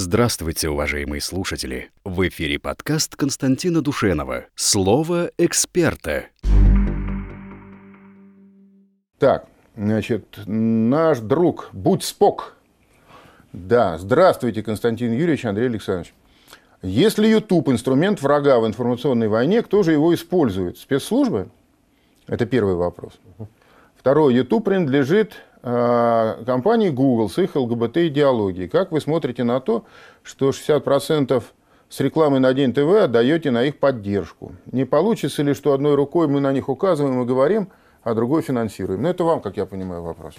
Здравствуйте, уважаемые слушатели! В эфире подкаст Константина Душенова «Слово эксперта». Так, значит, наш друг, будь спок. Да, здравствуйте, Константин Юрьевич, Андрей Александрович. Если YouTube инструмент врага в информационной войне, кто же его использует? Спецслужбы? Это первый вопрос. Второй. YouTube принадлежит компании Google с их ЛГБТ-идеологией. Как вы смотрите на то, что 60% с рекламой на День ТВ отдаете на их поддержку? Не получится ли, что одной рукой мы на них указываем и говорим, а другой финансируем? Ну, это вам, как я понимаю, вопрос.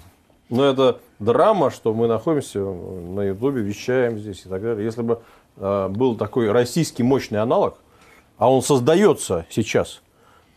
Ну, это драма, что мы находимся на Ютубе, вещаем здесь и так далее. Если бы э, был такой российский мощный аналог, а он создается сейчас –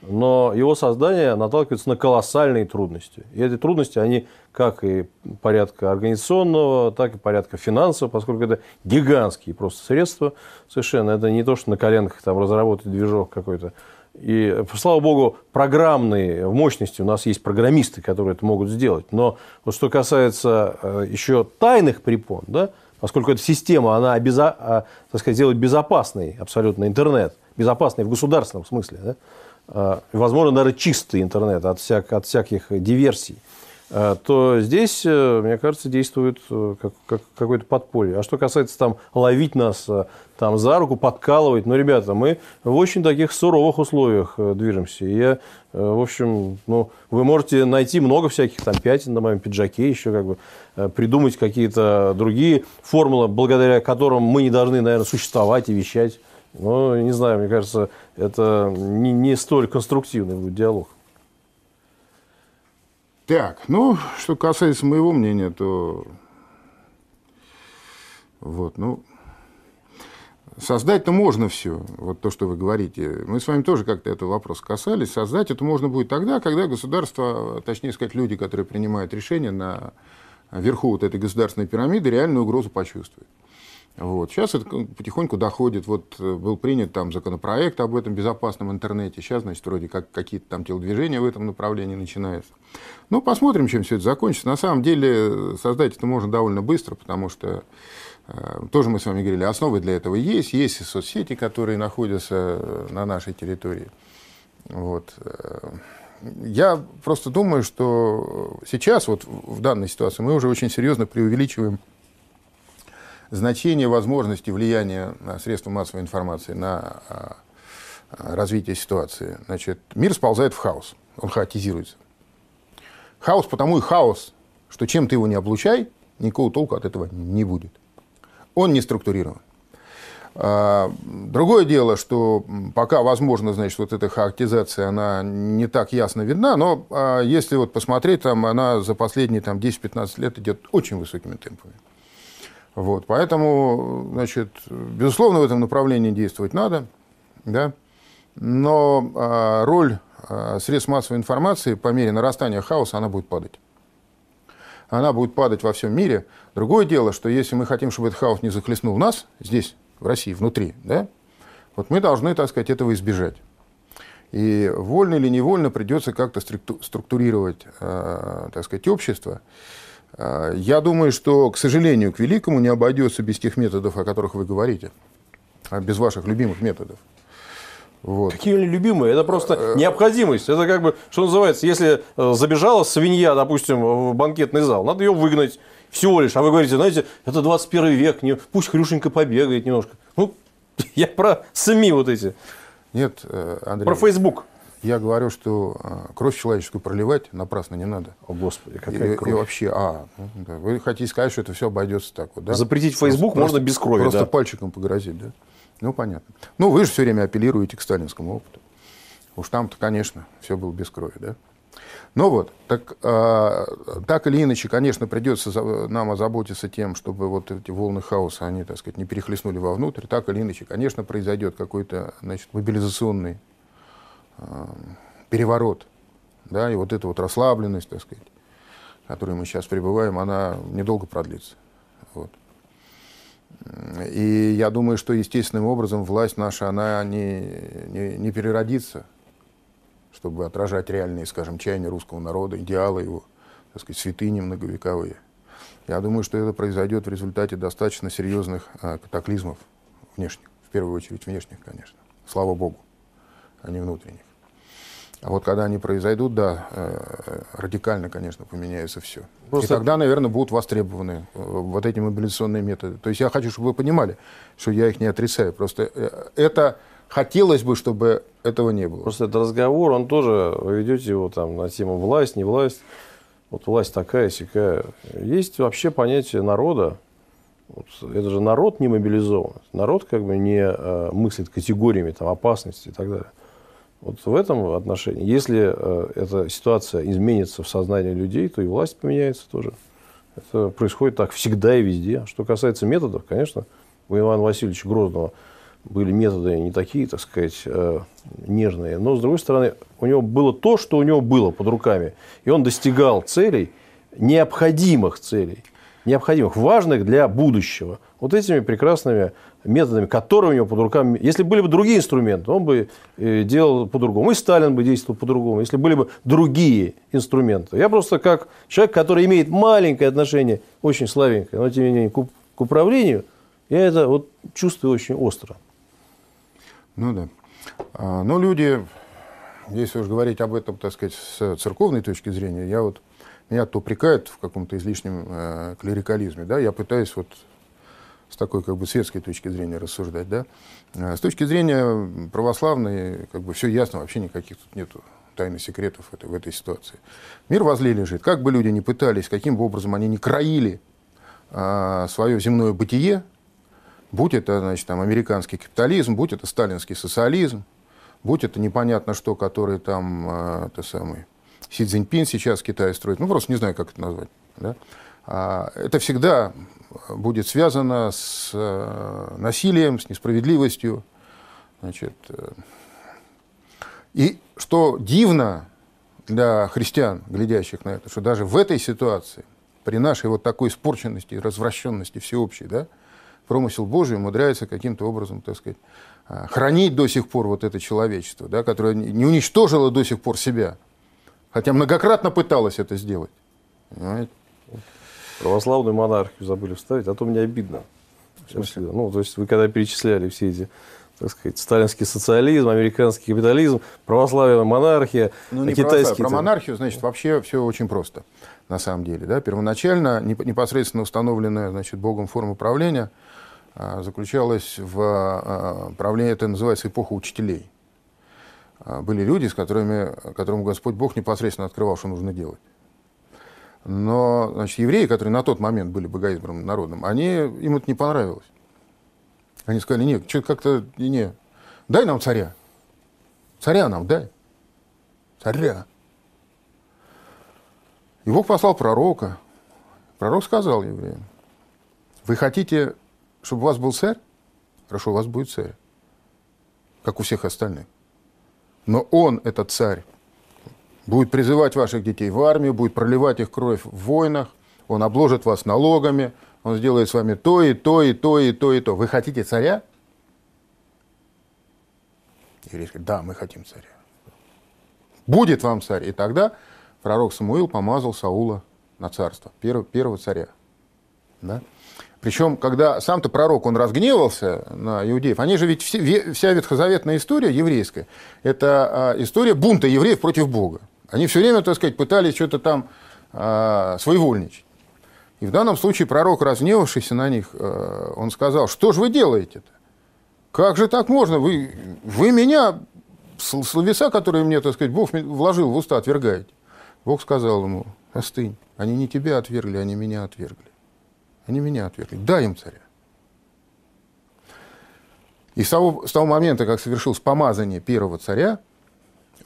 но его создание наталкивается на колоссальные трудности. И эти трудности, они как и порядка организационного, так и порядка финансового, поскольку это гигантские просто средства совершенно. Это не то, что на коленках там разработать движок какой-то. И, слава богу, программные в мощности у нас есть программисты, которые это могут сделать. Но вот что касается э, еще тайных препон, да, поскольку эта система, она обезо, а, так сказать, делает безопасный абсолютно интернет, безопасный в государственном смысле, да, Э, возможно, даже чистый интернет от, всяк, от всяких диверсий, э, то здесь, э, мне кажется, действует как, как какое-то подполье. А что касается там ловить нас там за руку, подкалывать, ну, ребята, мы в очень таких суровых условиях движемся. И я, в общем, ну, вы можете найти много всяких там пятен на моем пиджаке, еще как бы придумать какие-то другие формулы, благодаря которым мы не должны, наверное, существовать и вещать. Ну, не знаю, мне кажется, это не, не столь конструктивный будет диалог. Так, ну, что касается моего мнения, то вот, ну, создать-то можно все, вот то, что вы говорите. Мы с вами тоже как-то этот вопрос касались. Создать это можно будет тогда, когда государство, точнее сказать, люди, которые принимают решения на верху вот этой государственной пирамиды, реальную угрозу почувствуют. Вот. Сейчас это потихоньку доходит. Вот э, был принят там законопроект об этом безопасном интернете. Сейчас, значит, вроде как какие-то там телодвижения в этом направлении начинаются. Ну, посмотрим, чем все это закончится. На самом деле э, создать это можно довольно быстро, потому что э, тоже мы с вами говорили, основы для этого есть. Есть и соцсети, которые находятся на нашей территории. Вот. Я просто думаю, что сейчас, вот в данной ситуации, мы уже очень серьезно преувеличиваем значение возможности влияния на средства массовой информации на а, а, развитие ситуации. Значит, мир сползает в хаос, он хаотизируется. Хаос потому и хаос, что чем ты его не облучай, никакого толку от этого не будет. Он не структурирован. А, другое дело, что пока, возможно, значит, вот эта хаотизация, она не так ясно видна, но если вот посмотреть, там, она за последние там, 10-15 лет идет очень высокими темпами. Вот, поэтому, значит, безусловно, в этом направлении действовать надо, да, но а, роль а, средств массовой информации по мере нарастания хаоса, она будет падать. Она будет падать во всем мире. Другое дело, что если мы хотим, чтобы этот хаос не захлестнул нас, здесь, в России, внутри, да, вот мы должны, так сказать, этого избежать. И вольно или невольно придется как-то структурировать, э, так сказать, общество. А, я думаю, что, к сожалению, к великому не обойдется без тех методов, о которых вы говорите, а без ваших любимых методов. Вот. Какие любимые? Это просто э, необходимость. Это как бы, что называется, если э, забежала свинья, допустим, в банкетный зал, надо ее выгнать всего лишь. А вы говорите, знаете, это 21 век, не, пусть Хрюшенька побегает немножко. Ну, я про СМИ вот эти. Нет, э, Андрей. Про Facebook. Я говорю, что а, кровь человеческую проливать напрасно не надо. О, Господи, какая и, кровь. И вообще, а, ну, да, вы хотите сказать, что это все обойдется так вот, да? Запретить Facebook просто, можно без крови, Просто да. пальчиком погрозить, да? Ну, понятно. Ну, вы же все время апеллируете к сталинскому опыту. Уж там-то, конечно, все было без крови, да? Ну вот, так, э, так или иначе, конечно, придется нам озаботиться тем, чтобы вот эти волны хаоса, они, так сказать, не перехлестнули вовнутрь. Так или иначе, конечно, произойдет какой-то, значит, мобилизационный переворот, да, и вот эта вот расслабленность, так сказать, в которой мы сейчас пребываем, она недолго продлится. Вот. И я думаю, что естественным образом власть наша, она не, не, не переродится, чтобы отражать реальные, скажем, чаяния русского народа, идеалы его, так сказать, святыни многовековые. Я думаю, что это произойдет в результате достаточно серьезных э, катаклизмов внешних, в первую очередь внешних, конечно. Слава Богу, а не внутренних. А вот когда они произойдут, да, э, радикально, конечно, поменяется все. Просто... И тогда, наверное, будут востребованы э, вот эти мобилизационные методы. То есть я хочу, чтобы вы понимали, что я их не отрицаю. Просто э, это хотелось бы, чтобы этого не было. Просто этот разговор, он тоже, вы ведете его там на тему власть, не власть. Вот власть такая, сякая. Есть вообще понятие народа. Вот это же народ не мобилизован. Народ как бы не мыслит категориями там, опасности и так далее. Вот в этом отношении, если э, эта ситуация изменится в сознании людей, то и власть поменяется тоже. Это происходит так всегда и везде. Что касается методов, конечно, у Ивана Васильевича Грозного были методы не такие, так сказать, э, нежные. Но, с другой стороны, у него было то, что у него было под руками. И он достигал целей, необходимых целей, необходимых, важных для будущего. Вот этими прекрасными методами, которые у него под руками. Если были бы другие инструменты, он бы э, делал по-другому. И Сталин бы действовал по-другому, если были бы другие инструменты. Я просто как человек, который имеет маленькое отношение, очень слабенькое, но тем не менее, к, управлению, я это вот чувствую очень остро. Ну да. А, но люди, если уж говорить об этом, так сказать, с церковной точки зрения, я вот меня то упрекают в каком-то излишнем э, клерикализме, да, я пытаюсь вот с такой как бы светской точки зрения рассуждать, да. А с точки зрения православной, как бы все ясно, вообще никаких тут нету тайны секретов в этой, в этой ситуации. Мир возле лежит. Как бы люди ни пытались, каким бы образом они ни краили а, свое земное бытие, будь это, значит, там, американский капитализм, будь это сталинский социализм, будь это непонятно что, который там, а, это самый, Си Цзиньпин сейчас в Китае строит, ну, просто не знаю, как это назвать, да? а, это всегда будет связано с э, насилием, с несправедливостью. Значит, э, и что дивно для христиан, глядящих на это, что даже в этой ситуации, при нашей вот такой испорченности, развращенности всеобщей, да, промысел Божий умудряется каким-то образом, так сказать, э, хранить до сих пор вот это человечество, да, которое не уничтожило до сих пор себя, хотя многократно пыталось это сделать. Понимаете? Православную монархию забыли вставить, а то мне обидно. Ну, то есть вы когда перечисляли все эти так сказать, сталинский социализм, американский капитализм, православие, монархия, ну, не китайский... Про монархию, значит, вообще все очень просто, на самом деле. Да? Первоначально непосредственно установленная значит, Богом форма правления а, заключалась в а, правлении, это называется эпоха учителей. А, были люди, с которыми, которым Господь Бог непосредственно открывал, что нужно делать. Но значит, евреи, которые на тот момент были богоизбранным народом, они, им это не понравилось. Они сказали, нет, что как-то не, дай нам царя. Царя нам дай. Царя. И Бог послал пророка. Пророк сказал евреям, вы хотите, чтобы у вас был царь? Хорошо, у вас будет царь, как у всех остальных. Но он, этот царь, будет призывать ваших детей в армию, будет проливать их кровь в войнах, он обложит вас налогами, он сделает с вами то и то, и то, и то, и то. Вы хотите царя? Еврей говорит, да, мы хотим царя. Будет вам царь. И тогда пророк Самуил помазал Саула на царство, первого, царя. Да? Причем, когда сам-то пророк, он разгневался на иудеев, они же ведь все, вся ветхозаветная история еврейская, это а, история бунта евреев против Бога. Они все время, так сказать, пытались что-то там э, своевольничать. И в данном случае пророк, разгневавшийся на них, э, он сказал, что же вы делаете-то? Как же так можно? Вы, вы меня, словеса, которые мне, так сказать, Бог вложил в уста, отвергаете. Бог сказал ему, остынь, они не тебя отвергли, они меня отвергли. Они меня отвергли. Дай им царя. И с того, с того момента, как совершилось помазание первого царя,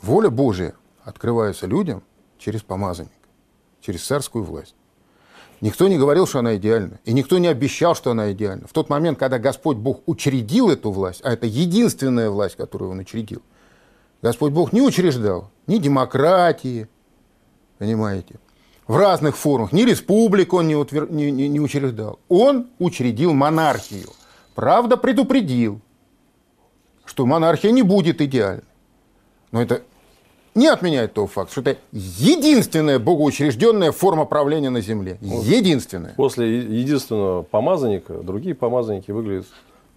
воля Божия – открывается людям через помазанник, через царскую власть. Никто не говорил, что она идеальна. И никто не обещал, что она идеальна. В тот момент, когда Господь Бог учредил эту власть, а это единственная власть, которую Он учредил, Господь Бог не учреждал ни демократии, понимаете, в разных формах, ни республику Он не, утвер... не, не, не учреждал. Он учредил монархию. Правда, предупредил, что монархия не будет идеальной. Но это не отменяет того факта, что это единственная богоучрежденная форма правления на земле. Единственная. После единственного помазанника другие помазанники выглядят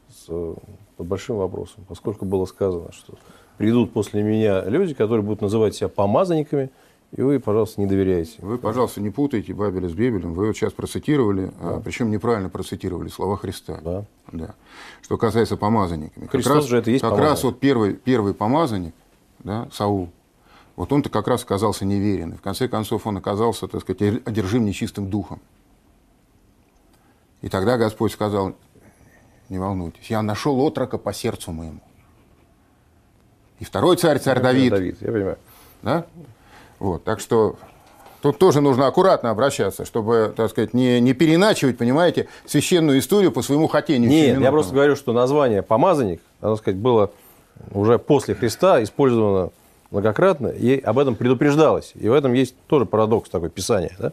с, э, под большим вопросом, поскольку было сказано, что придут после меня люди, которые будут называть себя помазанниками, и вы, пожалуйста, не доверяйте. Вы, пожалуйста, не путайте Бабеля с Бебелем. Вы вот сейчас процитировали, а, причем неправильно процитировали слова Христа. Да. Да. Что касается помазанниками. Христос как раз, же это есть Как помазанник. раз вот первый, первый помазанник, да, Саул, вот он-то как раз оказался неверен. И в конце концов он оказался, так сказать, одержим нечистым духом. И тогда Господь сказал, не волнуйтесь, я нашел отрока по сердцу моему. И второй царь, царь Давид, Давид, я понимаю. да? Вот, так что тут тоже нужно аккуратно обращаться, чтобы, так сказать, не, не переначивать, понимаете, священную историю по своему хотению. Нет, я просто говорю, что название помазанник, надо сказать, было уже после Христа использовано многократно, и об этом предупреждалось. И в этом есть тоже парадокс такой Писания. Да?